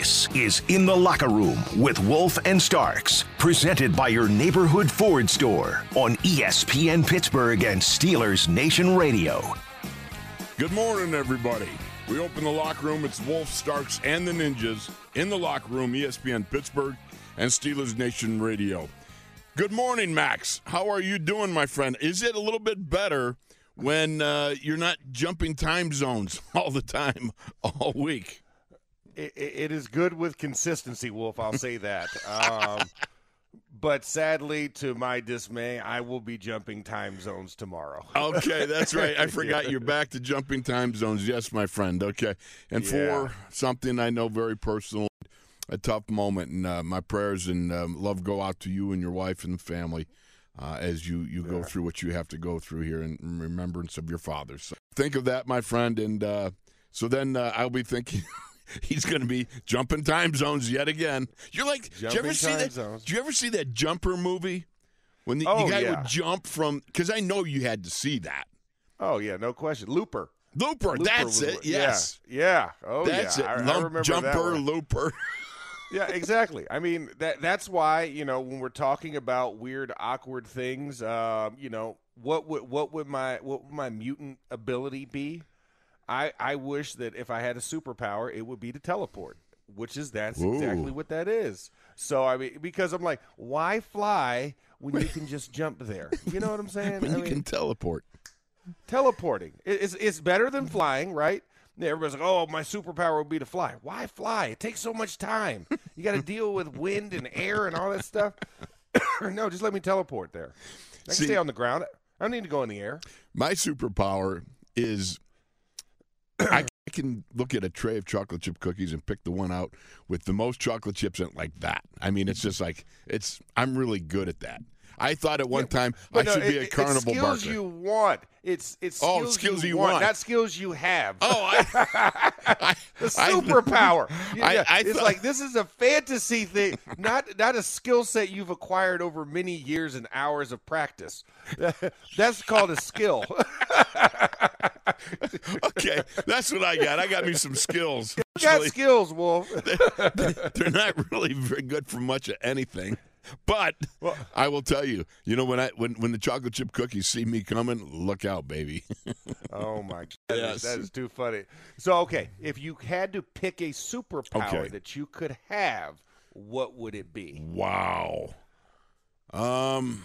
This is In the Locker Room with Wolf and Starks, presented by your neighborhood Ford store on ESPN Pittsburgh and Steelers Nation Radio. Good morning, everybody. We open the locker room. It's Wolf Starks and the Ninjas in the locker room, ESPN Pittsburgh and Steelers Nation Radio. Good morning, Max. How are you doing, my friend? Is it a little bit better when uh, you're not jumping time zones all the time, all week? It, it is good with consistency, Wolf. I'll say that. Um, but sadly, to my dismay, I will be jumping time zones tomorrow. Okay, that's right. I forgot you're back to jumping time zones. Yes, my friend. Okay. And Yeah. for something I know very personal, a tough moment, and uh, my prayers and um, love go out to you and your wife and the family uh, as you, you go through what you have to go through here in in remembrance of your father. So think of that, my friend. And uh, so then uh, I'll be thinking. He's going to be jumping time zones yet again. You're like, did you ever see that? zones. Did you ever see that jumper movie when the, Oh, the guy yeah. would jump from? Because I know you had to see that. Oh yeah, no question. Looper. Looper, Looper that's was it. Yes. Yeah. yeah. Oh That's yeah. it. I, I Lump remember jumper, looper. Yeah, exactly. I mean that that's why you know when we're talking about weird, awkward things, um, you know what would what would my what would my mutant ability be? I I wish that if I had a superpower, it would be to teleport, which is that's Ooh. exactly what that is. So I mean, because I'm like, why fly when you can just jump there? You know what I'm saying? when I you mean, can teleport. teleporting. It's it's better than flying, right? Everybody's like, "Oh, my superpower would be to fly." Why fly? It takes so much time. You got to deal with wind and air and all that stuff. no, just let me teleport there. I can See- stay on the ground. I don't need to go in the air. My superpower is I can look at a tray of chocolate chip cookies and pick the one out with the most chocolate chips in it like that. I mean, it's just like it's. I'm really good at that. I thought at one time I no, should be it- a it- carnival it's skills barker. you want. It's it's Oh, skills, skills you, you want, want. not skills you have. Oh, I, I, the superpower. I- Yeah, I it's thought- like this is a fantasy thing, not not a skill set you've acquired over many years and hours of practice. That's called a skill. okay, that's what I got. I got me some skills. You got skills, Wolf. they're not really very good for much of anything. But I will tell you, you know, when I when when the chocolate chip cookies see me coming, look out, baby. Oh my god, Yes. that is too funny. So okay, if you had to pick a superpower Okay. that you could have, what would it be? Wow. Um,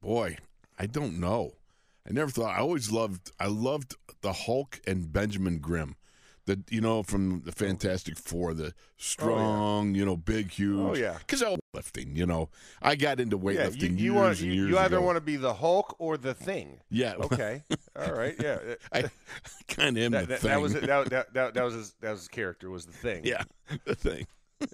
boy, I don't know. I never thought. I always loved. I loved the Hulk and Benjamin Grimm. The you know from the Fantastic Four, the strong, you know, big, huge. Oh, yeah. Because I lifting. You know, I got into Yeah, weightlifting you, years you want and you, years you either ago. want to be the Hulk or the Thing. Yeah. Okay, all right, yeah. I kind of am that, the that, thing. that was it. That, that, that, that was his, that was his character was the Thing. Yeah, the thing.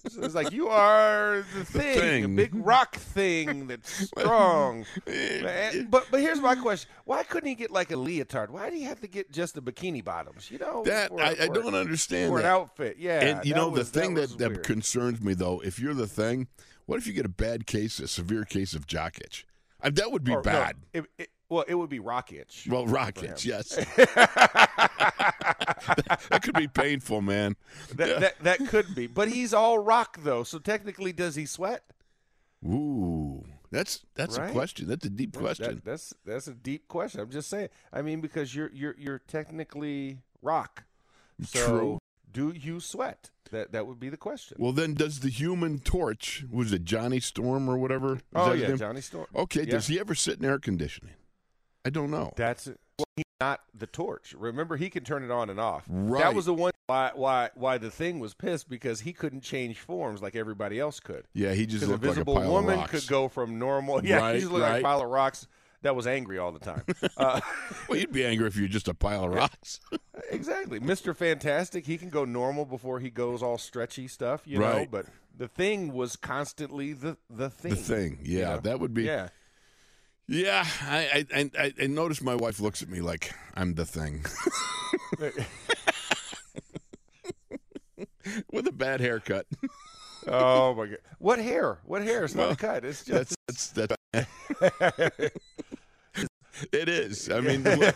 So it's like you are the thing, a thing. big rock thing that's strong. Eh, Man, eh, eh. but but here's my question: Why couldn't he get like a leotard? Why do you have to get just the bikini bottoms? You know, That for- I, I for- don't understand for an outfit. Yeah, and you know was- the thing that, was that, concerns me though, if you're the thing, what if you get a bad case, a severe case of jock itch? Uh, that would be Or, no, bad. it- it- well, it would be rock itch. Well, rock itch, yes. that could be painful, man. That, that that could be, but he's all rock though. So technically, does he sweat? Ooh, that's that's a question. That's a deep That- question. that's that's a deep question. I'm just saying. I mean, because you're you're you're technically rock. So True. Do you sweat? That that would be the question. Well, then, does the Human Torch was it Johnny Storm or whatever? Is oh yeah. Johnny Storm. Okay, Yeah. does he ever sit in air conditioning? I don't know. That's. Well, he not the torch. Remember, he can turn it on and off. Right. That was the one why why why the thing was pissed because he couldn't change forms like everybody else could. Yeah, he just Because a looked like a pile woman of rocks. could go from normal. Yeah, Right, he just looked like a pile of rocks that was angry all the time. uh, Well, you'd be angry if you're just a pile of rocks. exactly, Mister Fantastic. He can go normal before he goes all stretchy stuff, you know. But the thing was constantly the the thing. the thing, you yeah, know? that would be. Yeah. Yeah, I, I, I, I noticed my wife looks at me like I'm the thing. With a bad haircut. Oh my god! What hair? What hair? It's not Well, a cut. It's just. That's that's that. it is. I mean, what,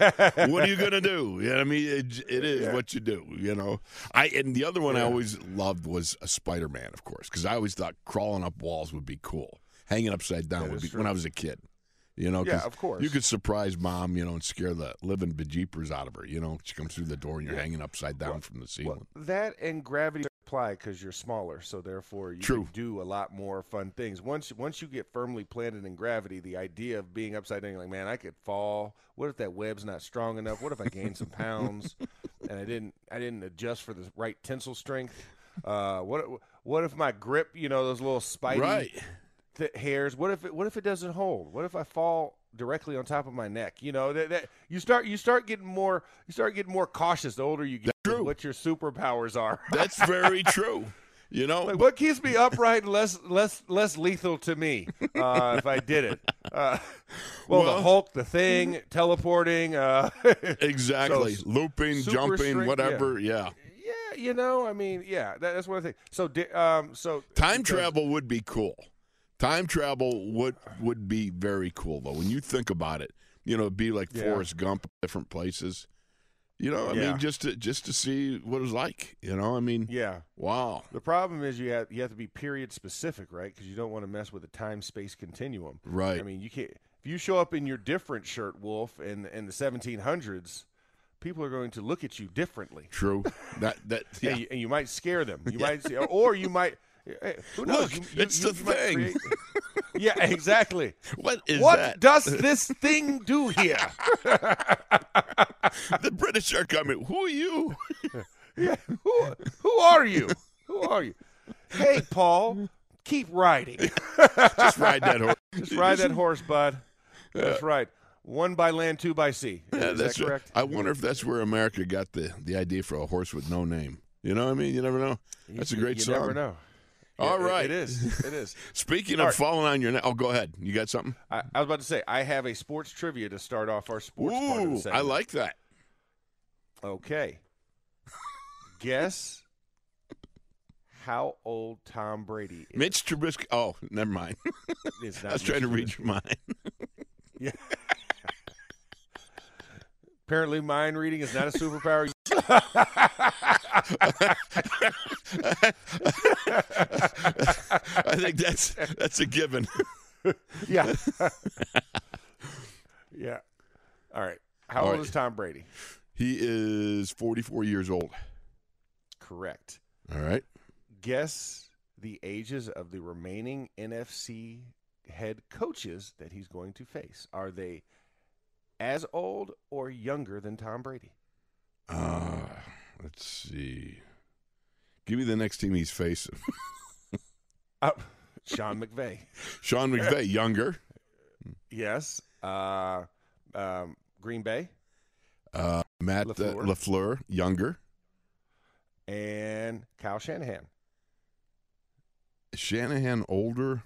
what are you gonna do? You know what I mean, it, it is Yeah. what you do. You know, I and the other one I always loved was a Spider Man, of course, because I always thought crawling up walls would be cool. Hanging upside down That would be true. when I was a kid. You know, Yeah, of course. You could surprise mom, you know, and scare the living bejeepers out of her. You know, she comes through the door and you're hanging upside down from the ceiling. Well, that and gravity apply because you're smaller, so therefore you True. can do a lot more fun things. Once once you get firmly planted in gravity, the idea of being upside down, you're like, man, I could fall. What if that web's not strong enough? What if I gain some pounds and I didn't I didn't adjust for the right tensile strength? Uh, what what if my grip, you know, those little spidey Right. th- hairs? What if it what if it doesn't hold? What if I fall directly on top of my neck? You know, that, that you start you start getting more you start getting more cautious the older you get. True. What your superpowers are? That's very true. You know, Like what keeps me upright and less less less lethal to me uh, if I did it? Uh, well, Well- the Hulk, the Thing, teleporting. Uh, exactly. So, Looping, jumping, whatever. yeah. yeah, you know, I mean, yeah, that, that's one the. So, um, so Time because- travel would be cool. Time travel would would be very cool though. When you think about it, you know, it'd be like Yeah. Forrest Gump, different places. You know, I Yeah. mean, just to just to see what it was like. You know, I mean, Yeah. wow, The problem is you have you have to be period specific, right? Because you don't want to mess with the time space continuum. right? I mean, you can't. If you show up in your different shirt, Wolf, in in the 1700s, people are going to look at you differently. True. That that yeah. and, you, and you might scare them. You might, see, or you might. eh, Who knows? Look, You- it's you- the might thing. create- yeah, exactly. what is what that? does this thing do here? the British are coming. Who are you? yeah, who, who are you? Who are you? Hey, Paul, keep riding. Just ride that horse. Just ride that horse, bud. That's right. One by land, two by sea. Yeah, Is that's that right. correct? I wonder if that's where America got the the idea for a horse with no name. You know what I mean? You never know. That's a great you song. never know. All it- right. it is. It is. Speaking All of right. falling on your neck, oh, go ahead. You got something? I, I was about to say I have a sports trivia to start off our sports part of the Ooh, I like that. Okay. Guess how old Tom Brady is. Mitch Trubisky. Oh, never mind. I was trying to Mitch read your mind. Yeah. Apparently, mind reading is not a superpower. I think that's that's a given. yeah. yeah. All right. How All old right. is Tom Brady? He is 44 years old. Correct. All right. Guess the ages of the remaining NFC head coaches that he's going to face. Are they as old or younger than Tom Brady? Uh, let's see. Give me the next team he's facing. Uh, Sean McVay. Sean McVay, younger. Yes. Uh, um, Green Bay Uh, Matt LaFleur. LaFleur. Uh, LaFleur, younger. and Kyle Shanahan. Shanahan, older.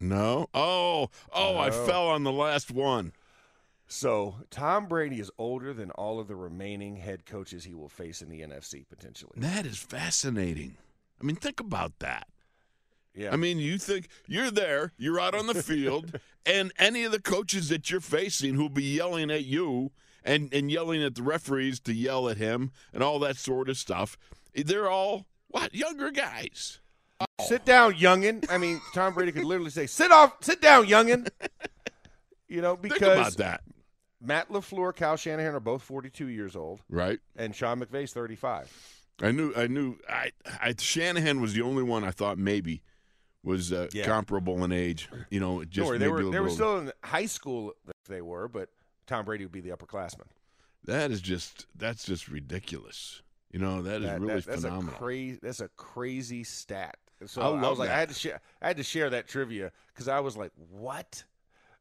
No. Oh, oh, I fell on the last one. So Tom Brady is older than all of the remaining head coaches he will face in the NFC potentially. That is fascinating. I mean, think about that. Yeah. I mean, you think you're there, you're out on the field, and any of the coaches that you're facing who'll be yelling at you and, and yelling at the referees to yell at him and all that sort of stuff, they're all, what, younger guys. Oh. sit down, youngin. I mean, Tom Brady could literally say, "Sit off, sit down, youngin." You know, Think because about that, Matt LaFleur, Kyle Shanahan are both 42 years old, right? and Sean McVay's 35. I knew, I knew, I, I Shanahan was the only one I thought maybe was uh, Yeah. comparable in age. You know, just worry, they maybe were they were still in high school. if They were, but Tom Brady would be the upperclassman. That is just that's just ridiculous. You know that is That- really that- that's phenomenal. A crazy, that's a crazy stat. So I I, was like, that. I had to share, I had to share that trivia because I was like, what?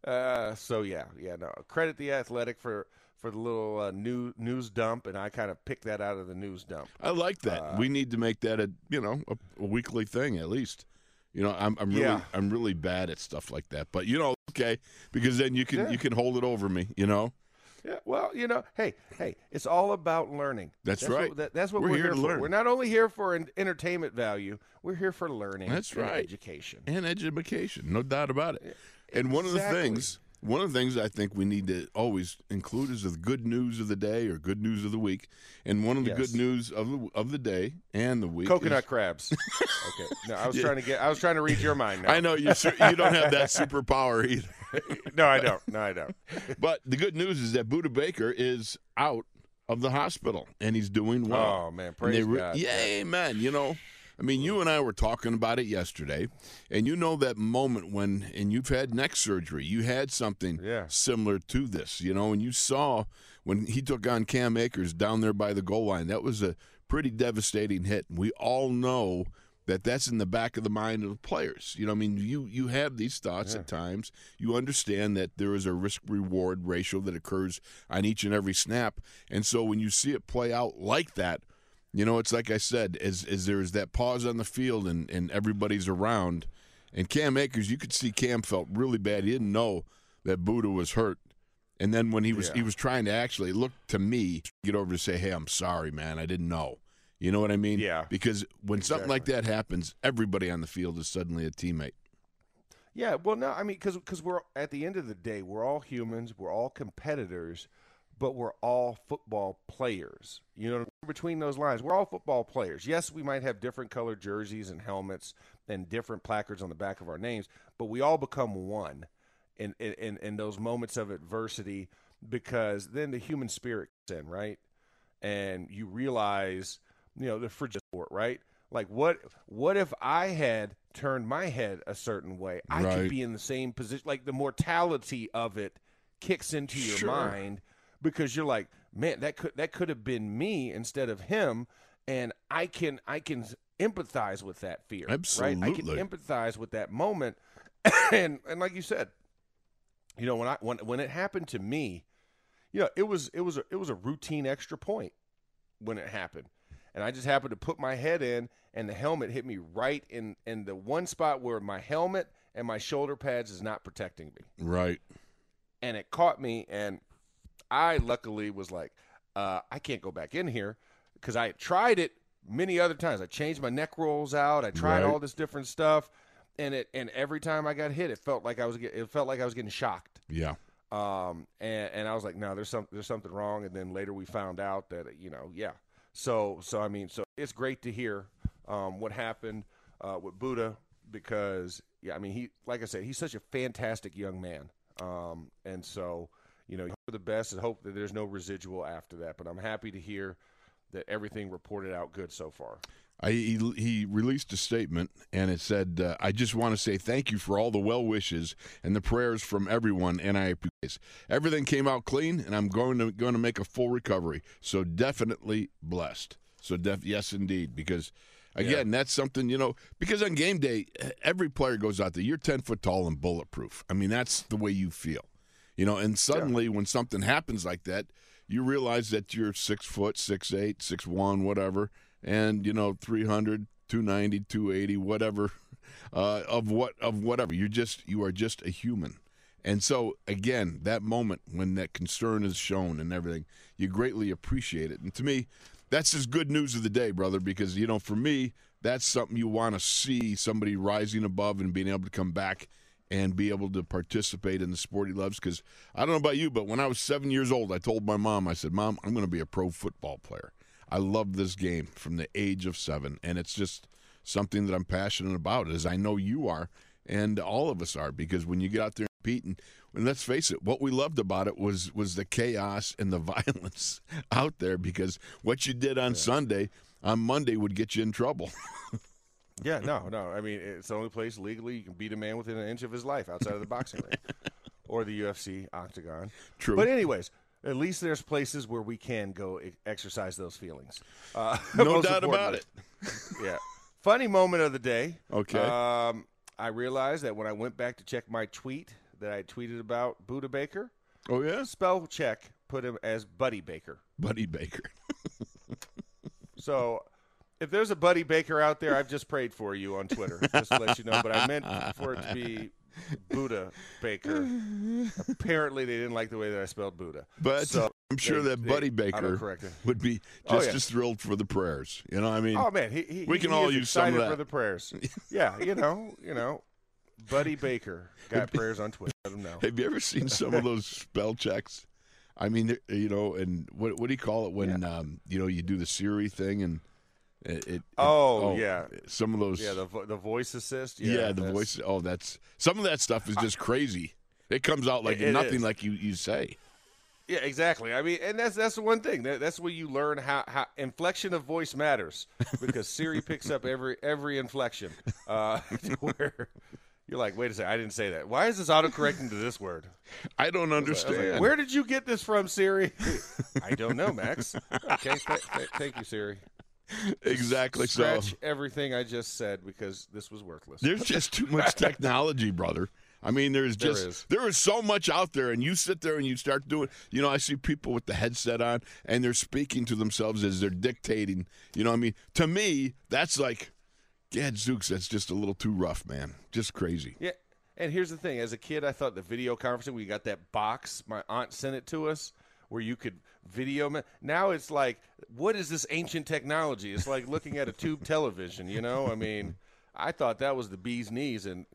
Uh, so yeah, yeah, no. Credit the athletic for for the little uh, new news dump, and I kind of picked that out of the news dump. I like that. Uh, we need to make that a you know a, a weekly thing at least. You know, I'm I'm really Yeah. I'm really bad at stuff like that. But you know, okay, because then you can Yeah. you can hold it over me. You know, Yeah, well, you know, hey, hey, it's all about learning. That's what- right. that- that's what We're we're, here to for. learn. We're not only here for an entertainment value. We're here for learning. That's and right. Education. and education, no doubt about it. And one of the things, one of the things I think we need to always include is the good news of the day or good news of the week. And one of the Yes. good news of the of the day and the week, Coconut is- crabs. okay. No, I was Yeah. trying to get. I was trying to read your mind. Now. I know you you don't have that superpower either. No, I don't. No, I don't. But the good news is that Budda Baker is out of the hospital and he's doing well. Oh man, praise re- God. Yeah, amen. You know, I mean, you and I were talking about it yesterday, and you know that moment when, and you've had neck surgery, you had something Yeah. similar to this, you know, and you saw when he took on Cam Akers down there by the goal line, that was a pretty devastating hit. And we all know that that's in the back of the mind of the players. You know, I mean, you you have these thoughts at times. You understand that there is a risk reward ratio that occurs on each and every snap, and so when you see it play out like that, you know, it's like I said, as as there's that pause on the field and and everybody's around, and Cam Akers, you could see Cam felt really bad. He didn't know that Budda was hurt. And then when he was Yeah. he was trying to actually look to me, get over to say, "Hey, I'm sorry, man. I didn't know." You know what I mean? Yeah. Because when something like that happens, everybody on the field is suddenly a teammate. Yeah, well, no, I mean, because because we're at the end of the day, we're all humans, we're all competitors, but we're all football players. You know, between those lines, we're all football players. Yes, we might have different colored jerseys and helmets and different placards on the back of our names, but we all become one in in, in, those moments of adversity because then the human spirit kicks in, right? And you realize, you know, the frigid sport, right? Like what what if I had turned my head a certain way? I Right. could be in the same position. Like the mortality of it kicks into your Sure. mind because you're like, man, that could that could have been me instead of him, and I can I can empathize with that fear. right? I can empathize with that moment, and and like you said, you know when I when when it happened to me, you know it was it was a, it was a routine extra point when it happened, and I just happened to put my head in, and the helmet hit me right in in the one spot where my helmet and my shoulder pads is not protecting me Right. and it caught me and i luckily was like uh, i can't go back in here because i had tried it many other times i changed my neck rolls out i tried Right. all this different stuff and it and every time i got hit it felt like i was it felt like i was getting shocked Yeah. um, and, and I was like, no, there's some, there's something wrong. And then later we found out that, you know, yeah. So, so, I mean, so it's great to hear, um, what happened, uh, with Budda because, yeah, I mean, he, like I said, he's such a fantastic young man. Um, and so, you know, for the best and hope that there's no residual after that. But I'm happy to hear that everything reported out good so far. I, he, he released a statement and it said, uh, I just want to say thank you for all the well wishes and the prayers from everyone, and I appreciate. Everything came out clean, and I'm going to going to make a full recovery. So definitely blessed. So def- yes, indeed, because again, that's something you know. Because on game day, every player goes out there. You're ten foot tall and bulletproof. I mean, that's the way you feel, you know. And suddenly, when something happens like that, you realize that you're six foot, six eight, six one, whatever, and you know 300, 290, 280, whatever, uh, of what of whatever. You're just you are just a human. And so again, that moment when that concern is shown and everything, you greatly appreciate it. And to me, that's just good news of the day, brother, because you know, for me, that's something you want to see somebody rising above and being able to come back and be able to participate in the sport he loves. Because I don't know about you, but when I was seven years old, I told my mom, I said, Mom, I'm going to be a pro football player. I love this game from the age of seven, and it's just something that I'm passionate about, as I know you are, and all of us are. Because when you get out there and compete, and, and let's face it, what we loved about it was was the chaos and the violence out there. Because what you did on Sunday, on Monday, would get you in trouble. Yeah, no, no. I mean, it's the only place legally you can beat a man within an inch of his life outside of the boxing ring or the UFC octagon. True. But anyways, at least there's places where we can go exercise those feelings. Uh, No doubt about it. Yeah. Funny moment of the day. Okay. Um, I realized that when I went back to check my tweet that I tweeted about Budda Baker, Oh yeah, spell check put him as Buddy Baker. Buddy Baker. So if there's a Buddy Baker out there, I've just prayed for you on Twitter, just to let you know. But I meant for it to be Budda Baker. Apparently, they didn't like the way that I spelled Budda. But So I'm sure they- that they Buddy Baker would be Oh, just yeah. as thrilled for the prayers. You know, I mean, Oh man, he, he We can all use some of that. for the prayers. yeah, you know, you know, Buddy Baker got prayers on Twitter. Let him know. have you ever seen some of those spell checks? I mean, you know, and what what do you call it when um, you know you do the Siri thing and it? it Oh, yeah. some of those. Yeah, the vo- the voice assist. yeah, Yeah, the that's- voice. Oh, that's some of that stuff is just crazy. It comes out like nothing is. like you you say. Yeah, exactly. I mean, and that's that's the one thing. That, that's where you learn how, how inflection of voice matters because Siri picks up every every inflection. Uh, where you're like, wait a second, I didn't say that. Why is this autocorrecting to this word? I don't I was like, understand. Where did you get this from, Siri? I don't know, Max. Okay, th- th- thank you, Siri. exactly so. Scratch everything I just said because this was worthless. There's just too much technology, brother. I mean, there's just is. there is so much out there, and you sit there and you start doing. You know, I see people with the headset on, and they're speaking to themselves as they're dictating. You know, what I mean, to me, that's like, Gadzooks, that's just a little too rough, man. Just crazy. Yeah, and here's the thing: as a kid, I thought the video conferencing, we got that box. My aunt sent it to us where you could video. ma- Now it's like, what is this ancient technology? It's like looking at a tube television. You know, I mean, I thought that was the bee's knees, and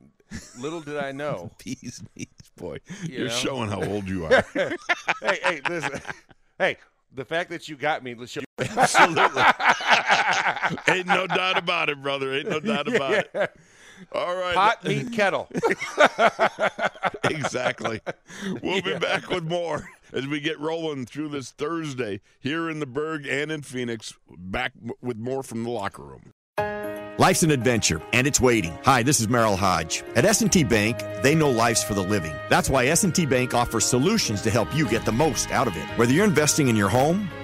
little did I know. bee's knees, boy, You you're know? showing how old you are. hey, hey, listen, hey. The fact that you got me, let's show Absolutely, ain't no doubt about it, brother. Ain't no doubt about it. All right, pot, meat, kettle. exactly. We'll be back with more as we get rolling through this Thursday here in the Burgh and in Phoenix. Back with more from the locker room. Life's an adventure, and it's waiting. Hi, this is Merril Hoge. At S&T Bank, they know life's for the living. That's why S&T Bank offers solutions to help you get the most out of it. Whether you're investing in your home,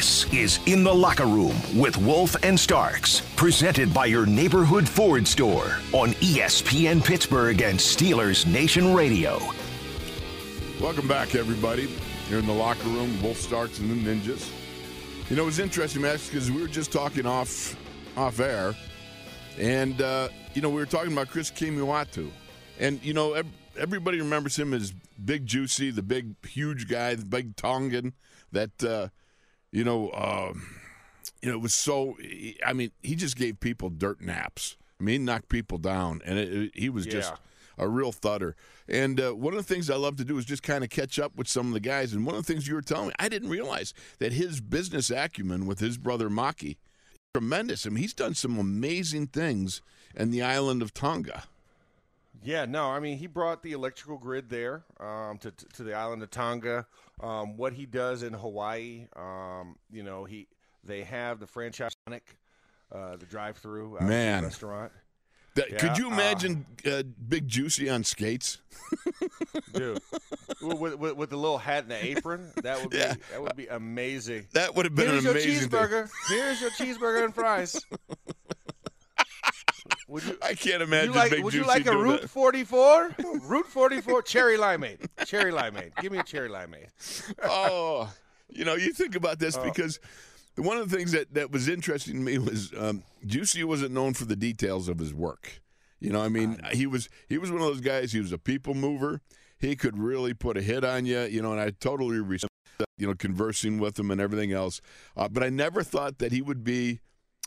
This is In the Locker Room with Wolf and Starks, presented by your neighborhood Ford store on ESPN Pittsburgh and Steelers Nation Radio. Welcome back, everybody. Here in the locker room, Wolf Starks and the Ninjas. You know, it was interesting, Max, because we were just talking off off air, and uh, you know, we were talking about Chris Kemoeatu, and you know, everybody remembers him as Big Juicy, the big, huge guy, the big Tongan that uh, you know, um, you know, it was so. I mean, he just gave people dirt naps. I mean, he knocked people down, and it, it- he was just a real thudder. And uh, one of the things I love to do is just kind of catch up with some of the guys. And one of the things you were telling me, I didn't realize that his business acumen with his brother Ma'ake, tremendous. I mean, he's done some amazing things in the island of Tonga. Yeah, no, I mean he brought the electrical grid there um, to to the island of Tonga. Um, what he does in Hawaii, um, you know, he they have the franchise uh, the drive-through the Man. restaurant. That, could you uh, imagine uh, Big Juicy on skates? dude. with, with, with the little hat and the apron, that would be Yeah. that would be amazing. That would have been Here's an amazing thing. cheeseburger. Here's your cheeseburger and fries. Would you, I can't imagine you like, Big would Juicy you like a that. 44? Route 44 cherry limeade. Cherry limeade. Give me a cherry limeade. oh, you know, you think about this Oh. because one of the things that, that was interesting to me was um, Juicy wasn't known for the details of his work. You know, I mean, he was he was one of those guys. He was a people mover. He could really put a hit on you. You know, and I totally respect you know conversing with him and everything else. Uh, but I never thought that he would be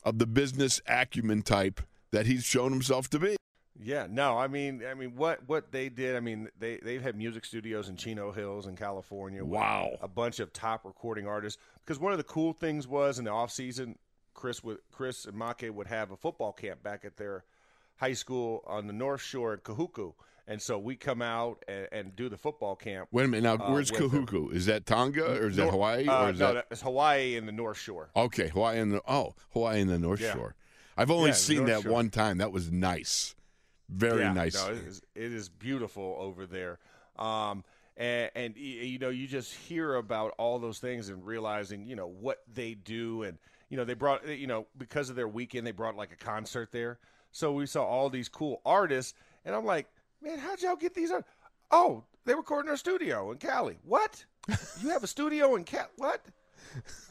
of the business acumen type that he's shown himself to be. Yeah, no, I mean, I mean, what what they did, I mean, they they've had music studios in Chino Hills in California. Wow. a bunch of top recording artists. Because one of the cool things was in the off season, Chris would Chris and Make would have a football camp back at their high school on the North Shore in Kahuku, and so we come out and, and do the football camp. Wait a minute. Now, Uh, where's them. Kahuku? Is that Tonga or is that Hawaii? Uh, or is no, that that's Hawaii and the North Shore. okay? Hawaii and the oh, Hawaii and the North Yeah. Shore. I've only Yeah, seen North that Shore. one time. That was nice. Very Yeah, nice. No, it is, it is beautiful over there. Um, and, and you know, you just hear about all those things and realizing, you know, what they do. And, you know, they brought, you know, because of their weekend, they brought like a concert there. So we saw all these cool artists. And I'm like, man, how'd y'all get these? Art-? Oh, they record in our studio in Cali. What? You have a studio in Cali? What?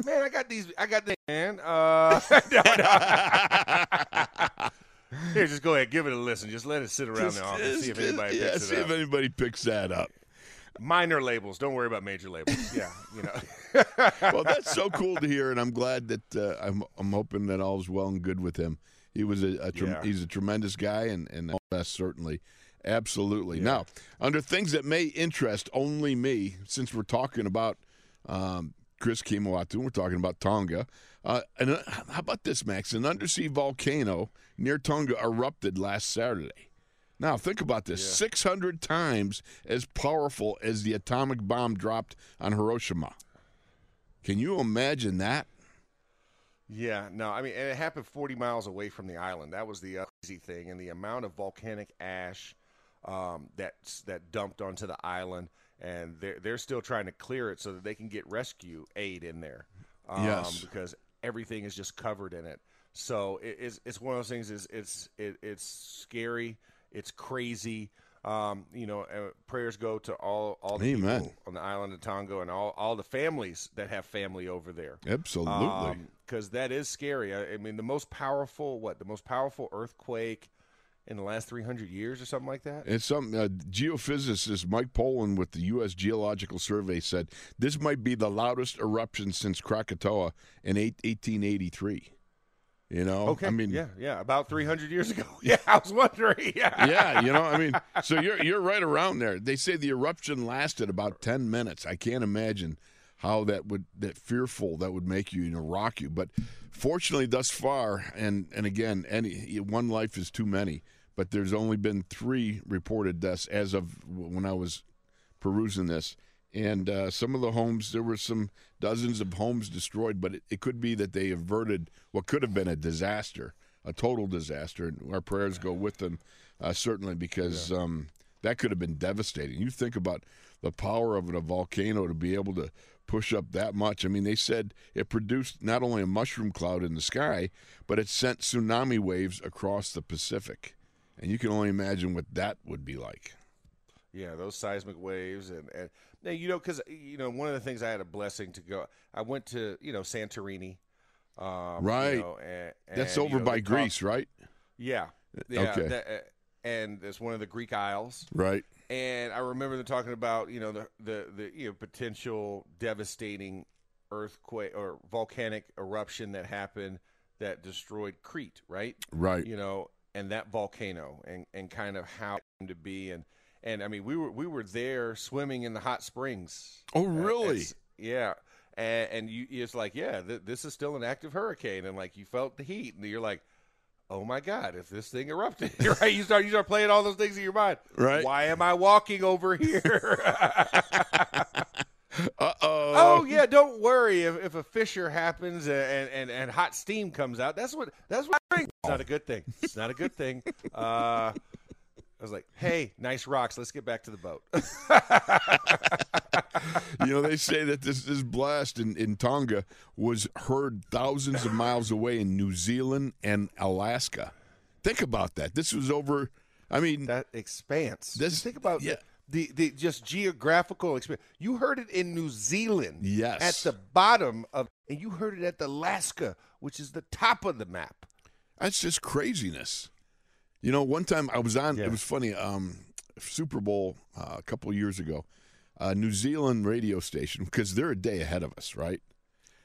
Man, I got these. I got the man. Uh, no, no. Here, just go ahead, give it a listen. Just let it sit around Just- the office, see if anybody yeah, picks see if anybody picks that up. Minor labels, don't worry about major labels. Yeah, you know. well, that's so cool to hear, and I'm glad that uh, I'm I'm hoping that all's well and good with him. He was a, a trem- Yeah. he's a tremendous guy, and and all that certainly, absolutely. Now, under things that may interest only me, since we're talking about um, Chris Kemoeatu, we're talking about Tonga. Uh, and uh, how about this, Max? An undersea volcano near Tonga erupted last Saturday. Now, think about this 600 times as powerful as the atomic bomb dropped on Hiroshima. Can you imagine that? yeah, no, I mean, and it happened 40 miles away from the island. That was the uh, crazy thing, and the amount of volcanic ash um, that that dumped onto the island, and they're they're still trying to clear it so that they can get rescue aid in there. Um, Yes. because everything is just covered in it. So it, it's it's one of those things. Is it's it, it's scary. It's crazy. Um, you know, uh, prayers go to all all the Amen. people on the island of Tonga and all all the families that have family over there. Absolutely. because that is scary. I, I mean, the most powerful what the most powerful earthquake in the last three hundred years or something like that. It's something uh, geophysicist Mike Poland with the U.S. Geological Survey said this might be the loudest eruption since Krakatoa in eight, 1883. You know, Okay, I mean, yeah, yeah, about three hundred years ago. Yeah, I was wondering. Yeah, yeah, you know, I mean, so you're you're right around there. They say the eruption lasted about ten minutes. I can't imagine how that would that fearful that would make you, you know, rock you. But fortunately, thus far, and and again, any one life is too many. But there's only been three reported deaths as of when I was perusing this. And uh, some of the homes, there were some dozens of homes destroyed, but it, it could be that they averted what could have been a disaster, a total disaster. And our prayers go with them, uh, certainly, because um, that could have been devastating. You think about the power of a volcano to be able to push up that much. I mean, they said it produced not only a mushroom cloud in the sky, but it sent tsunami waves across the Pacific. And you can only imagine what that would be like. Yeah, those seismic waves and and now you know because you know one of the things I had a blessing to go. I went to you know Santorini, um, you Right. know, and, That's over you know, by they talk- Greece, right? yeah, yeah. Okay. that- uh, and it's one of the Greek Isles. Right. And I remember them talking about you know the the, the you know potential devastating earthquake or volcanic eruption that happened that destroyed Crete, right? Right. You know, and that volcano and and kind of how it came to be and and I mean we were we were there swimming in the hot springs. Oh, really? yeah. And, and you it's like yeah th- this is still an active hurricane and like you felt the heat and you're like oh my god if this thing erupted right? You start you start playing all those things in your mind. Right. why am i walking over here? Uh oh. oh yeah don't worry. If, if a fissure happens and, and and hot steam comes out that's what that's what it's not a good thing. It's not a good thing. Uh I was like, "Hey, nice rocks. Let's get back to the boat." you know, they say that this, this blast in, in Tonga was heard thousands of miles away in New Zealand and Alaska. Think about that. This was over, I mean, that expanse. This- Just think about yeah. the, the the just geographical experience. You heard it in New Zealand, Yes. at the bottom of, and you heard it at Alaska, which is the top of the map. that's just craziness. You know, one time I was on, Yeah. it was funny, um, Super Bowl uh, a couple of years ago, uh, New Zealand radio station, because they're a day ahead of us, right?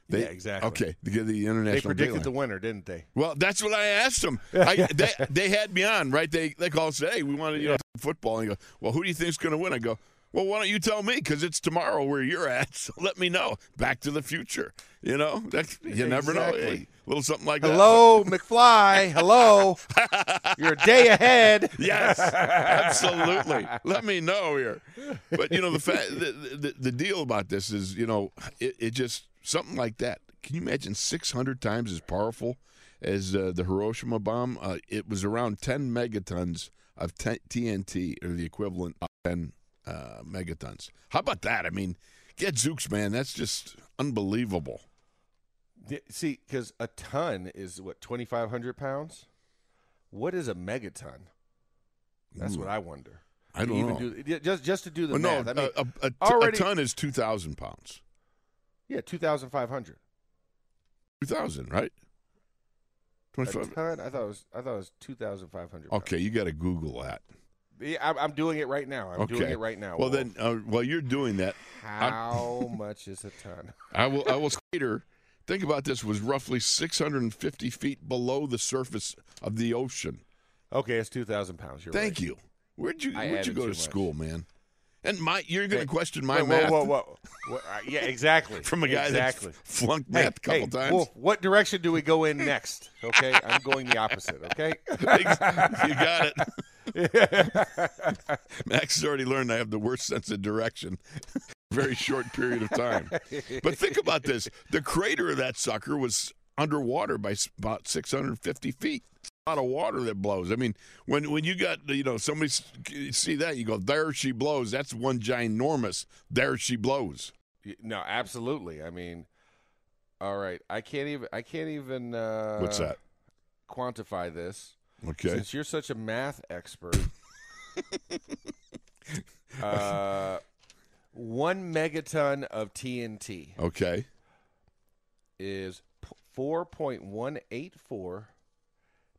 They, Yeah, exactly. Okay, to get the international. They predicted the winner, didn't they? Well, that's what I asked them. I, they, they had me on, right? They they called and said, "Hey, we wanted you know football." And you go, "Well, who do you think's going to win?" I go, "Well, why don't you tell me? Because it's tomorrow where you're at. So let me know." Back to the future, you know. That, you never know. Exactly. Hey, little something like that. Hello, McFly. Hello. You're a day ahead. Yes, absolutely. Let me know here. But you know the fact, the, the, the deal about this is, you know, it, it just something like that. Can you imagine 600 times as powerful as uh, the Hiroshima bomb? Uh, it was around 10 megatons of t- TNT, or the equivalent of 10 uh, megatons. How about that? I mean, get Zooks, man. That's just unbelievable. See, because a ton is what 2,500 pounds. What is a megaton? That's Ooh, what I wonder. I don't even know. Do, just just to do the Well, no, math. I mean, a, a, already- a ton is 2,000 pounds. yeah, 2,500. 2,000, right? A 25. I thought it was. I thought it was 2,500. Okay, you got to Google that. Yeah, I'm, I'm doing it right now. I'm Okay. doing it right now. Well, Wolf. then, uh, while you're doing that, how much is a ton? I will. I will. Skater. Think about this: was roughly 650 feet below the surface of the ocean. Okay, it's 2,000 pounds. You're Thank right. you. Where'd you I Where'd you go to much. school, man? And my, you're going to Hey, question my Wait, math Whoa, whoa, whoa. What- uh, yeah, exactly. from a guy exactly. that flunked Hey, math a couple hey, times. Wolf, what direction do we go in next? Okay, I'm going the opposite. Okay. you got it. Max has already learned I have the worst sense of direction. Very short period of time. But think about this: the crater of that sucker was underwater by about 650 feet. A lot of water that blows. I mean, when when you got you know somebody see that you go there she blows. That's one ginormous. There she blows. No, absolutely. I mean, all right. I can't even. I can't even. Uh, What's that? Quantify this. Okay. Since you're such a math expert, uh, one megaton of TNT Okay. is four point one eight four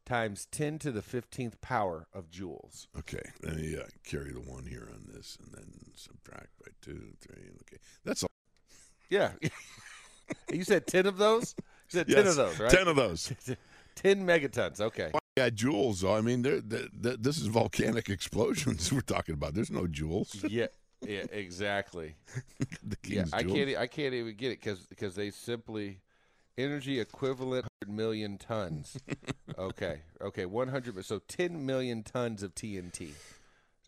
times ten to the fifteenth power of joules. Okay. Let me uh, carry the one here on this, and then subtract by two, three. Okay. That's all. Yeah. you said ten of those. You said ten Yes, of those, right? Ten of those. Ten megatons. Okay. Yeah, jewels. though. I mean, they're, they they- this is volcanic explosions we're talking about. There's no jewels. Yeah. Yeah. Exactly. Yeah, I jewels. can't. I can't even get it because because they simply energy equivalent 100 million tons. okay, okay, one hundred. So ten million tons of TNT,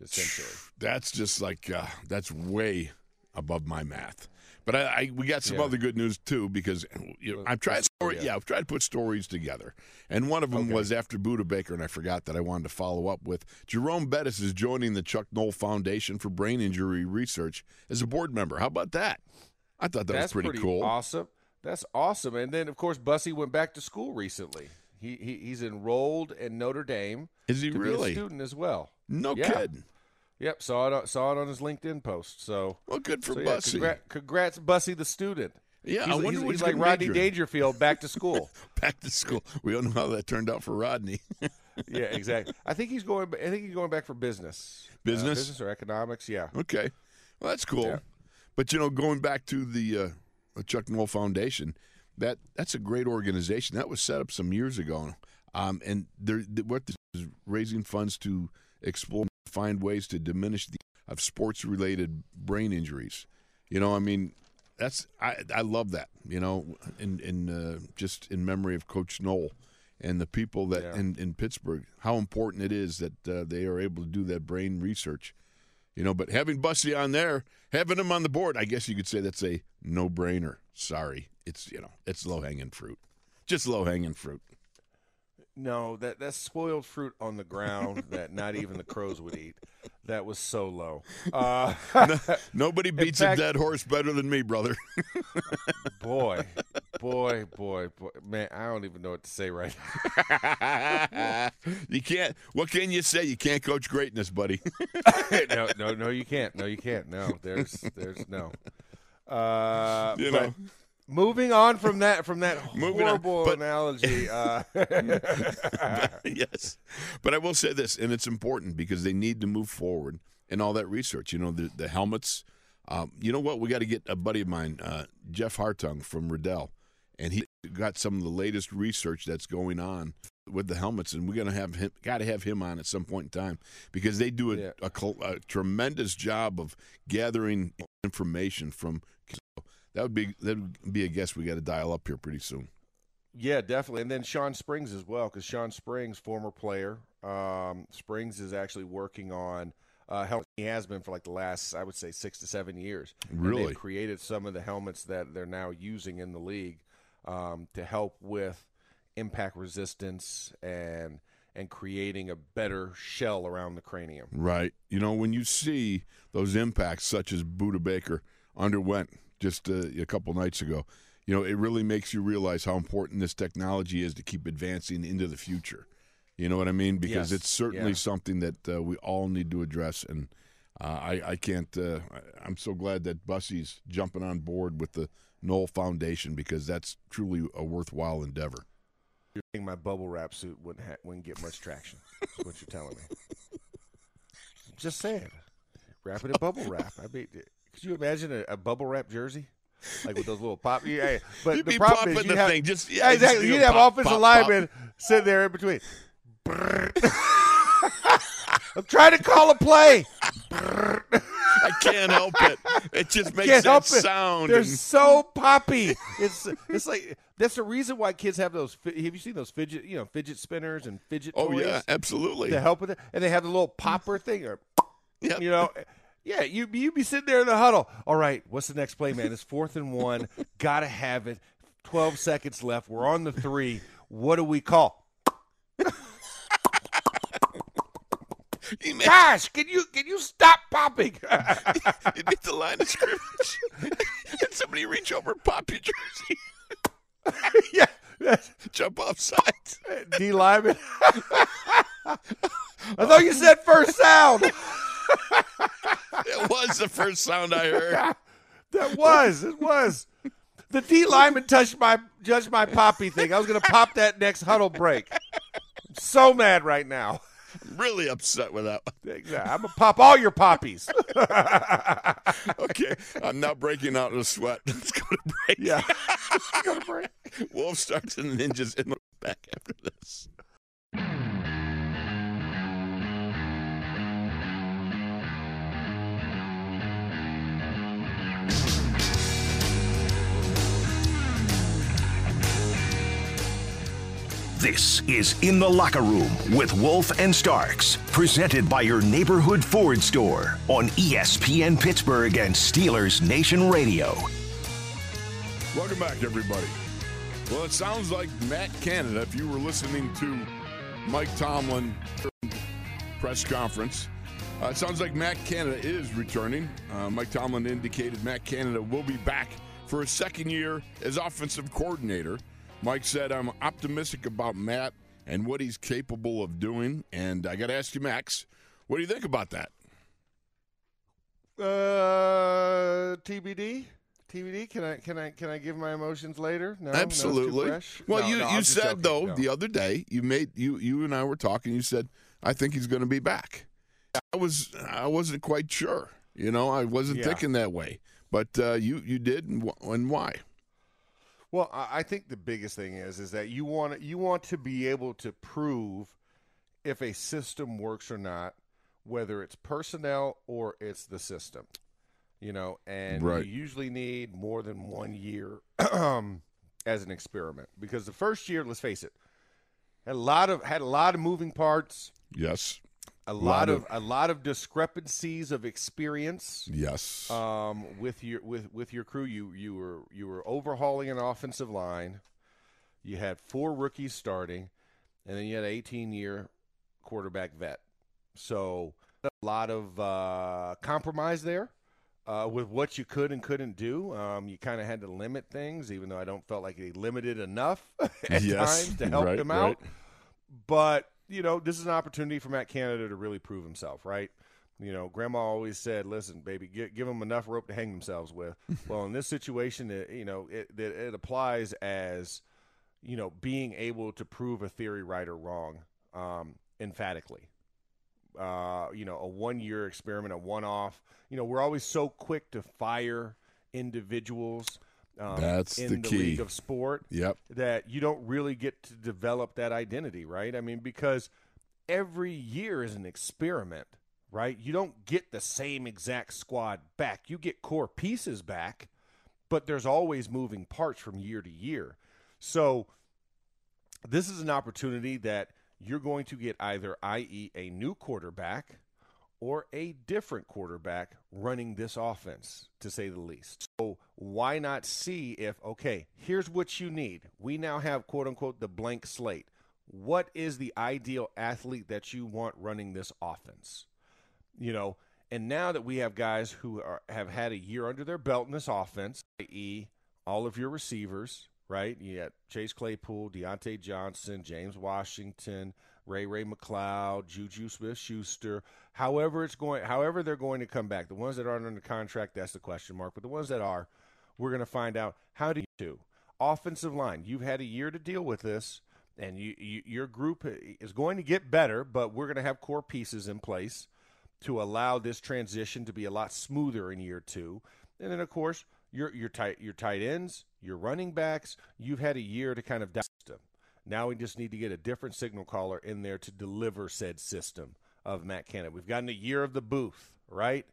essentially. That's just like uh, that's way above my math. But I, I we got some Yeah. other good news too because you know, I've tried story, yeah. yeah. I've tried to put stories together, and one of them Okay. was after Budda Baker, and I forgot that I wanted to follow up with Jerome Bettis is joining the Chuck Noll Foundation for Brain Injury Research as a board member. How about that? I thought that That's was pretty, cool. Awesome. That's awesome. And then of course Bussy went back to school recently. He, he he's enrolled in Notre Dame Is he to be a really? student as well. No Yeah. kidding. Yep, saw it on- saw it on his LinkedIn post. So, Well, good for so yeah, Bussy. congra- congrats, Bussy the student. Yeah, he's, I wonder he's, what he's he's like Rodney major. Dangerfield back to school. Back to school. We don't know how that turned out for Rodney. yeah, exactly. I think he's going. I think he's going back for business. Uh, Business? business or economics. Yeah. Okay, well that's cool. Yeah. But you know, going back to the uh, Chuck Noll Foundation, that that's a great organization. That was set up some years ago, um, and they're, they what this is raising funds to explore, find ways to diminish the of sports related brain injuries. You know, I mean, that's I I love that. You know, in in uh, just in memory of Coach Noll. And the people that Yeah. in, in Pittsburgh, how important it is that uh, they are able to do that brain research you know, but having Bussy on there, having him on the board, I guess you could say that's a no-brainer. Sorry, it's you know, it's low-hanging fruit, just low-hanging fruit. No, that that's spoiled fruit on the ground that not even the crows would eat. That was so low. Uh, Nobody beats fact- a dead horse better than me, brother. boy, boy, boy, boy, man, I don't even know what to say right now. you can't. What can you say? You can't coach greatness, buddy. no, no, no, you can't. No, you can't. No, there's, there's no. Uh, You but know. Moving on from that, from that Moving on, horrible but- analogy. Uh, yes, but I will say this, and it's important because they need to move forward in all that research. You know, the the helmets. Um, you know what? We got to get a buddy of mine, uh, Jeff Hartung from Riddell. and he got some of the latest research that's going on with the helmets, and we're gonna have him. Got to have him on at some point in time because they do a, Yeah. a, a tremendous job of gathering information from. That would be that would be a guess we got to dial up here pretty soon. Yeah, definitely. And then Shawn Springs as well, because Shawn Springs, former player, um, Springs is actually working on uh, helmet. He has been for like the last, I would say, six to seven years. Really? created some of the helmets that they're now using in the league um, to help with impact resistance and and creating a better shell around the cranium. Right. You know, when you see those impacts, such as Budda Baker underwent just uh, a couple nights ago, you know, it really makes you realize how important this technology is to keep advancing into the future. You know what I mean? Because Yes. it's certainly Yeah. something that uh, we all need to address. And uh, I, I can't, uh, I- I'm so glad that Bussey's jumping on board with the Noll Foundation because that's truly a worthwhile endeavor. You're saying my bubble wrap suit wouldn't ha- wouldn't get much traction. Is what you're telling me. Just saying, wrap it in bubble wrap. I mean, could you imagine a, a bubble wrap jersey, like with those little pop? Yeah, but You'd the be problem is you the have, thing, just- yeah, exactly. You'd have pop, offensive pop, pop. linemen sitting there in between. I'm trying to call a play. I can't help it. It just makes that sound. They're and- so poppy. It's it's like that's the reason why kids have those. Have you seen those fidget you know fidget spinners and fidget oh, toys? yeah, absolutely. to help with it, and they have the little popper thing, or Yep. you know, yeah, you you be sitting there in the huddle. All right, what's the next play, man? It's fourth and one. Gotta have it. Twelve seconds left. We're on the three. What do we call? Gosh, can you can you stop popping? you hit the line of scrimmage, and somebody reach over, and pop your jersey, yeah, jump off sides. D lineman. I thought you said first sound. It was the first sound I heard. That was. It was. The D lineman touched my judged my poppy thing. I was gonna pop that next huddle break. I'm so mad right now. I'm really upset with that one. I'm gonna pop all your poppies. Okay, I'm now breaking out in a sweat. Let's go to break. Yeah. Go to break. Wolf Starks and ninjas in the back after this. This is In the Locker Room with Wolf and Starks, presented by your neighborhood Ford store on ESPN Pittsburgh and Steelers Nation Radio. Welcome back, everybody. Well, it sounds like Matt Canada, if you were listening to Mike Tomlin press conference, uh, it sounds like Matt Canada is returning. Uh, Mike Tomlin indicated Matt Canada will be back for a second year as offensive coordinator. Mike said, I'm optimistic about Matt and what he's capable of doing. And I got to ask you, Max, what do you think about that? Uh, TBD. TBD. Can I can I can I give my emotions later? No, No, Absolutely. fresh? Well, No, you no, you said though No. the other day you made you you and I were talking. You said I think he's going to be back. I was I wasn't quite sure. You know, I wasn't Yeah. thinking that way. But uh, you you did, and, wh- and why? Well, I think the biggest thing is is that you want you want to be able to prove if a system works or not, whether it's personnel or it's the system. You know, and Right. you usually need more than one year as an experiment because the first year, let's face it, had a lot of had a lot of moving parts, Yes, a lot, Lot of, of- a lot of discrepancies of experience yes, um, with your with with your crew. You you were you were overhauling an offensive line. You had four rookies starting, and then you had an 18 year quarterback vet. So a lot of uh, compromise there uh, with what you could and couldn't do. Um, you kind of had to limit things, even though I don't felt like they limited enough at Yes, times to help right, them out. right. But you know, this is an opportunity for Matt Canada to really prove himself, right? You know, Grandma always said, "Listen, baby, give, give them enough rope to hang themselves with." well, in this situation, it, you know, it, it it applies as you know being able to prove a theory right or wrong um, emphatically. Uh, you know, a one-year experiment, a one-off. You know, we're always so quick to fire individuals, um, That's in the the key. league of sport Yep. that you don't really get to develop that identity, right? I mean, because every year is an experiment, right? You don't get the same exact squad back. You get core pieces back, but there's always moving parts from year to year. So this is an opportunity that you're going to get either, i.e., a new quarterback or a different quarterback running this offense, to say the least. So why not see if, okay, here's what you need. We now have, quote unquote, the blank slate. What is the ideal athlete that you want running this offense? You know, and now that we have guys who are, have had a year under their belt in this offense, i.e., all of your receivers, right? You got Chase Claypool, Diontae Johnson, James Washington, Ray Ray McCloud, Juju Smith Schuster. However, it's going however they're going to come back. The ones that aren't under contract, that's the question mark. But the ones that are, we're going to find out how do you do. Offensive line, you've had a year to deal with this, and you, you your group is going to get better, but we're going to have core pieces in place to allow this transition to be a lot smoother in year two. And then of course, your your tight your tight ends, your running backs, you've had a year to kind of them. Now we just need to get a different signal caller in there to deliver said system of Matt Canada. We've gotten a year of the booth, right?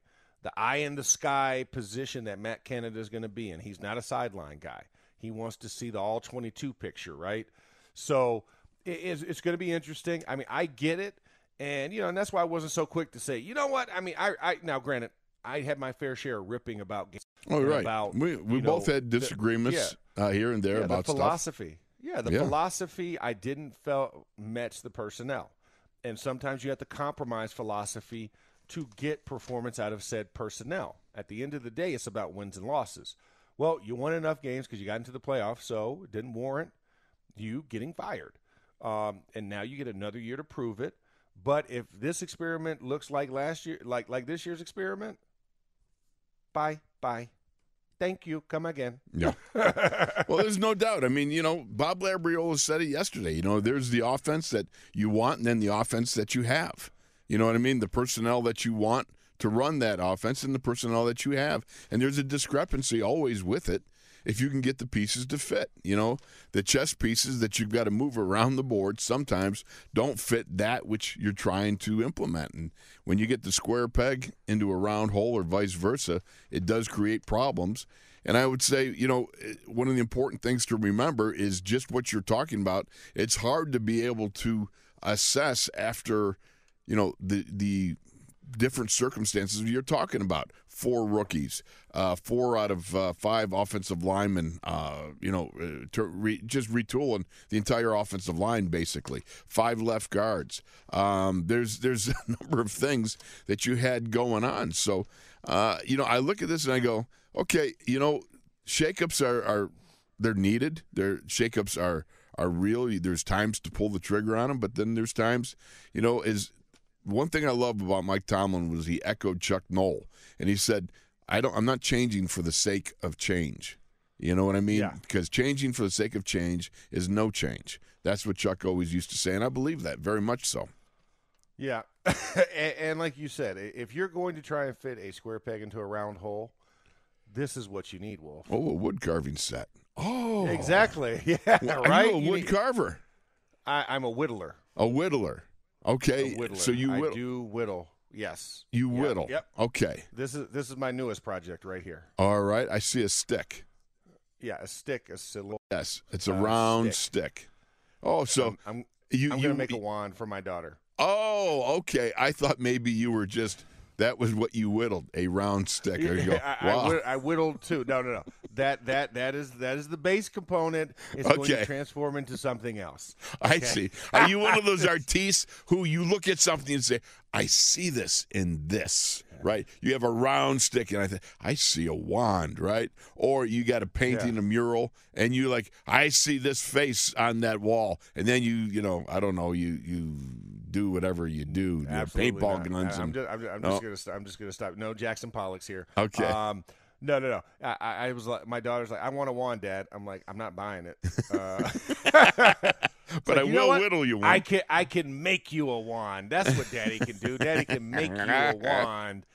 The eye in the sky position that Matt Canada is going to be in. He's not a sideline guy. He wants to see the all 22 picture, right? So it's, it's going to be interesting. I mean, I get it. And, you know, and that's why I wasn't so quick to say, you know what? I mean, I, I now, granted, I had my fair share of ripping about games. Oh, right. About, we we both know, had the- disagreements uh, here and there yeah, about the stuff. Yeah, the Yeah. philosophy I didn't felt match the personnel, and sometimes you have to compromise philosophy to get performance out of said personnel. At the end of the day, it's about wins and losses. Well, you won enough games because you got into the playoffs, so it didn't warrant you getting fired. Um, and now you get another year to prove it. But if this experiment looks like last year, like like this year's experiment, bye bye. Thank you. Come again. Yeah. well, there's no doubt. I mean, you know, Bob Labriola said it yesterday. You know, there's the offense that you want, and then the offense that you have. You know what I mean? The personnel that you want to run that offense, and the personnel that you have, and there's a discrepancy always with it. If you can get the pieces to fit, you know, the chess pieces that you've got to move around the board sometimes don't fit that which you're trying to implement. And when you get the square peg into a round hole or vice versa, it does create problems. And I would say, you know, eh, one of the important things to remember is just what you're talking about. It's hard to be able to assess after, you know, the the different circumstances you're talking about. Four rookies, uh, four out of uh, five offensive linemen, uh, you know, uh, re- just retooling the entire offensive line basically. Five left guards. Um, there's there's a number of things that you had going on. So, uh, you know, I look at this and I go, okay, you know, shakeups are are they're needed. Their shakeups are are real. There's times to pull the trigger on them, but then there's times, you know, is one thing I love about Mike Tomlin was he echoed Chuck Noll, and he said, "I don't. I'm not changing for the sake of change." You know what I mean? Yeah. Because changing for the sake of change is no change. That's what Chuck always used to say, and I believe that very much so. Yeah, and, and like you said, if you're going to try and fit a square peg into a round hole, this is what you need, Wolf. Oh, a wood carving set. Oh, Exactly. Yeah. Well, right. A wood need- carver, I, I'm a whittler. a whittler. Okay, so you whittle. I do whittle. Yes. You whittle. Yep. Okay. This is this is my newest project right here. All right. I see a stick. Yeah, a stick, a silhouette. Yes, it's a Uh, round stick. stick. Oh, so I'm I'm, you I'm you gonna make a wand for my daughter. Oh, okay. I thought maybe you were just that was what you whittled a round stick. Go. I, I, Wow. whitt- I whittled too. No, no, no. That that that is that is the base component. It's going to transform into something else. I see. Are you one of those artistes who you look at something and say, "I see this in this"? Right? You have a round stick, and I think I see a wand, right? Or you got a painting, Yeah. a mural, and you like, I see this face on that wall, and then you, you know, I don't know, you you do whatever you do, paintball not. guns, I, am and just, I'm, I'm No. just gonna st- I'm just gonna stop. No Jackson Pollock's here. Okay. Um, no, no, no. I, I I was like, my daughter's like, I want a wand, Dad. I'm like, I'm not buying it. Uh, but like, I will whittle you one. I can I can make you a wand. That's what Daddy can do. Daddy can make you a wand.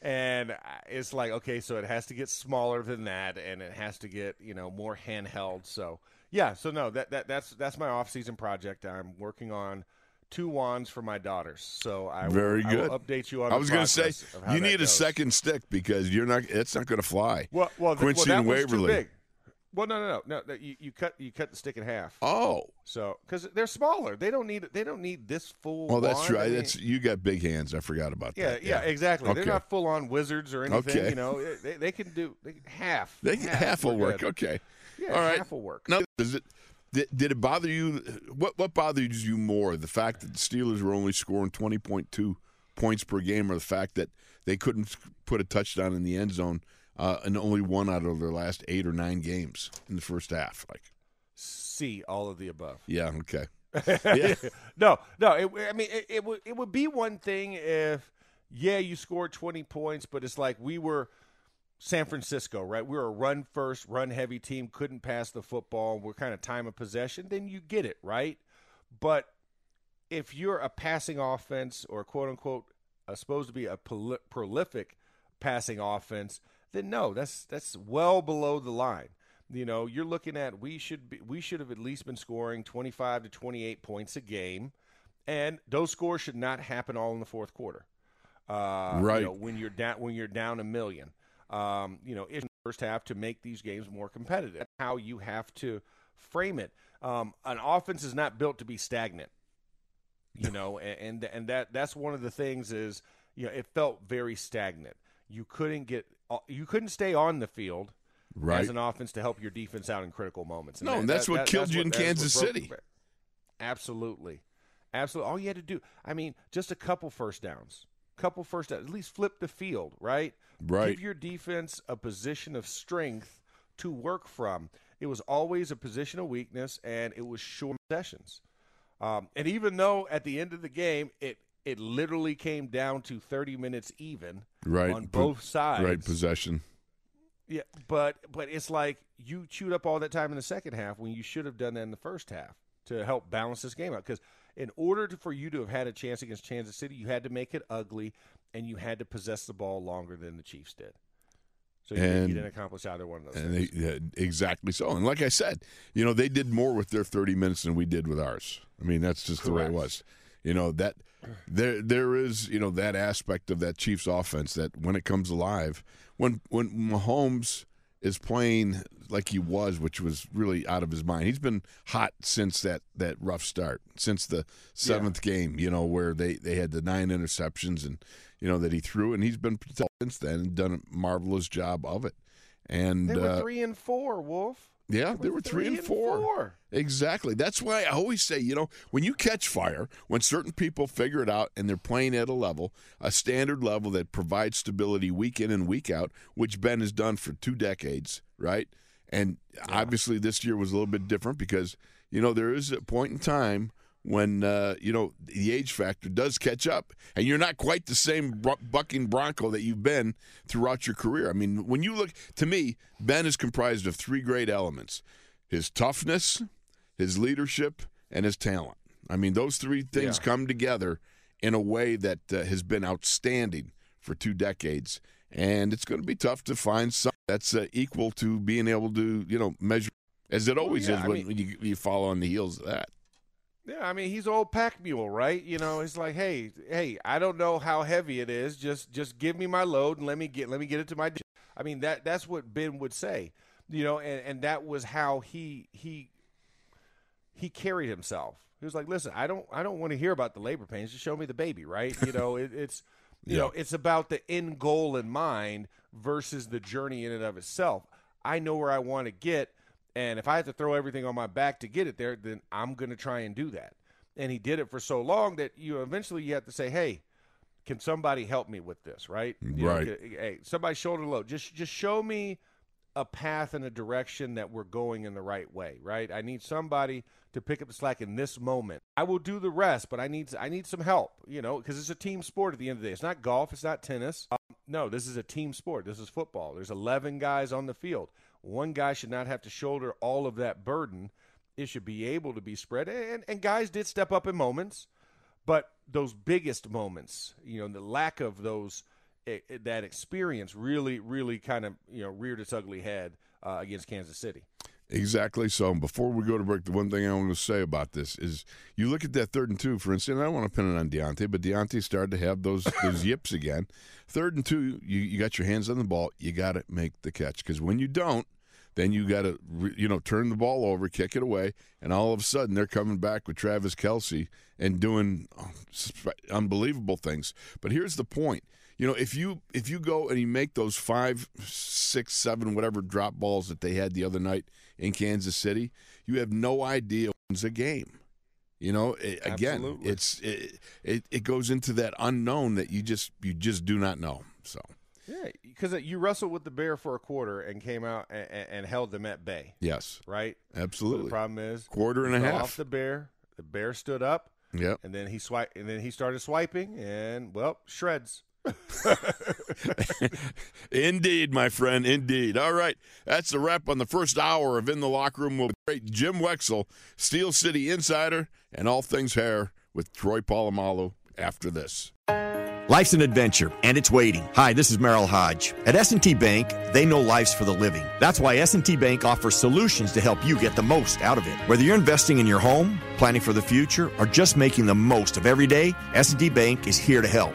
and it's like okay, so it has to get smaller than that, and it has to get you know more handheld. So yeah, so no, that, that that's that's my off season project. I'm working on two wands for my daughters. So I very will, good. I update you on. I was going to say you need goes. a second stick because you're not. It's not going to fly. Well, well, Quincy well, that and was too Waverly. Well, no, no, no, no. You, you cut you cut the stick in half. Oh, So because they're smaller, they don't need they don't need this full. well, that's true. I mean, That's you got big hands. I forgot about yeah, that. yeah, yeah, exactly. Okay. They're not full on wizards or anything. Okay. You know, they, they can do they, half. They, half, half will work. good. Okay. Yeah, All right. half will work. Now, does it? Did, did it bother you? What what bothers you more? The fact that the Steelers were only scoring twenty point two points per game, or the fact that they couldn't put a touchdown in the end zone uh, in only one out of their last eight or nine games in the first half? Like, See all of the above. yeah, okay, yeah, no, no. It, I mean, it, it would it would be one thing if, yeah, you scored twenty points, but it's like we were San Francisco, right? We were a run first, run heavy team, couldn't pass the football. We're kind of time of possession. Then you get it, right? But if you're a passing offense or quote unquote uh, supposed to be a prol- prolific passing offense, then no, that's that's well below the line. You know, you're looking at we should be we should have at least been scoring 25 to 28 points a game, and those scores should not happen all in the fourth quarter. Uh, Right. You know, when you're down when you're down a million, um, you know, in the first half to make these games more competitive. That's how you have to frame it. Um, an offense is not built to be stagnant you know and, and and that that's one of the things is you know it felt very stagnant you couldn't get you couldn't stay on the field right. as an offense to help your defense out in critical moments. No, and that's what killed you in Kansas City. absolutely. Absolutely. All you had to do i mean just a couple first downs. Couple first downs at least flip the field right? Right. give your defense a position of strength to work from. It was always a position of weakness and it was short sessions. Um, and even though at the end of the game it it literally came down to 30 minutes even Right. on both sides. Right, possession. Yeah, but but it's like you chewed up all that time in the second half when you should have done that in the first half to help balance this game out. Because in order to, for you to have had a chance against Kansas City, you had to make it ugly and you had to possess the ball longer than the Chiefs did. So you, And- you didn't accomplish either one of those. And things. they, yeah, exactly so. And like I said, you know, they did more with their 30 minutes than we did with ours. I mean, that's just the way it was. You know, that there there is, you know, that aspect of that Chiefs offense that when it comes alive, when when Mahomes is playing like he was, which was really out of his mind. He's been hot since that, that rough start, since the seventh game, you know, where they, they had the nine interceptions and, you know, that he threw, and he's been since then and done a marvelous job of it. And they were uh, three and four, Wolf. Yeah, there were three, and four. four. Exactly. That's why I always say, you know, when you catch fire, when certain people figure it out and they're playing at a level, a standard level that provides stability week in and week out, which Ben has done for two decades, right? And obviously this year was a little bit different because, you know, there is a point in time when, uh, you know, the age factor does catch up and you're not quite the same bucking Bronco that you've been throughout your career. I mean, when you look, to me, Ben is comprised of three great elements his toughness, his leadership, and his talent. I mean, those three things Yeah. come together in a way that uh, has been outstanding for two decades. And it's going to be tough to find something that's uh, equal to being able to, you know, measure as it always yeah, is I when, mean- when you, you follow on the heels of that. Yeah, I mean he's old pack mule, right? You know, he's like, hey, hey, I don't know how heavy it is. Just just give me my load and let me get let me get it to my. I mean that that's what Ben would say, you know, and and that was how he he he carried himself. He was like, listen, I don't I don't want to hear about the labor pains. Just show me the baby, right? You know, it, it's you Yeah. know it's about the end goal in mind versus the journey in and of itself. I know where I want to get. And if I have to throw everything on my back to get it there, then I'm going to try and do that. And he did it for so long that you know, eventually you have to say, "Hey, can somebody help me with this?" Right? You Right. c- hey, somebody shoulder load. Just just show me a path and a direction that we're going in the right way. Right? I need somebody to pick up the slack in this moment. I will do the rest, but I need I need some help. You know, because it's a team sport at the end of the day. It's not golf. It's not tennis. Um, no, this is a team sport. This is football. There's 11 guys on the field. One guy should not have to shoulder all of that burden. It should be able to be spread. And, and guys did step up in moments, but those biggest moments, you know, the lack of those it, it- that experience really, really kind of you know reared its ugly head uh, against Kansas City. Exactly. So and before we go to break, the one thing I want to say about this is you look at that third and two, for instance, I don't want to pin it on Diontae, but Diontae started to have those those yips again. Third and two, you, you got your hands on the ball, you got to make the catch because when you don't, then you got to you know turn the ball over, kick it away, and all of a sudden they're coming back with Travis Kelce and doing oh, unbelievable things. But here's the point: you know, if you if you go and you make those five, six, seven, whatever drop balls that they had the other night in Kansas City, you have no idea what's a game. You know, it, again, Absolutely. it's it, it it goes into that unknown that you just you just do not know. So Yeah, because uh, you wrestled with the bear for a quarter and came out and, and held them at bay, yes, right? Absolutely. the problem is Quarter and a half. off the bear. The bear stood up, Yep. and then he swipe, and then he started swiping, and well, shreds. Indeed, my friend. Indeed. All right. That's the wrap on the first hour of In the Locker Room with great Jim Wexell, Steel City Insider, and all things hair with Troy Polamalu after this. Life's an adventure, and it's waiting. Hi, this is Merril Hoge. At S&T Bank, they know life's for the living. That's why S&T Bank offers solutions to help you get the most out of it. Whether you're investing in your home, planning for the future, or just making the most of every day, S&T Bank is here to help.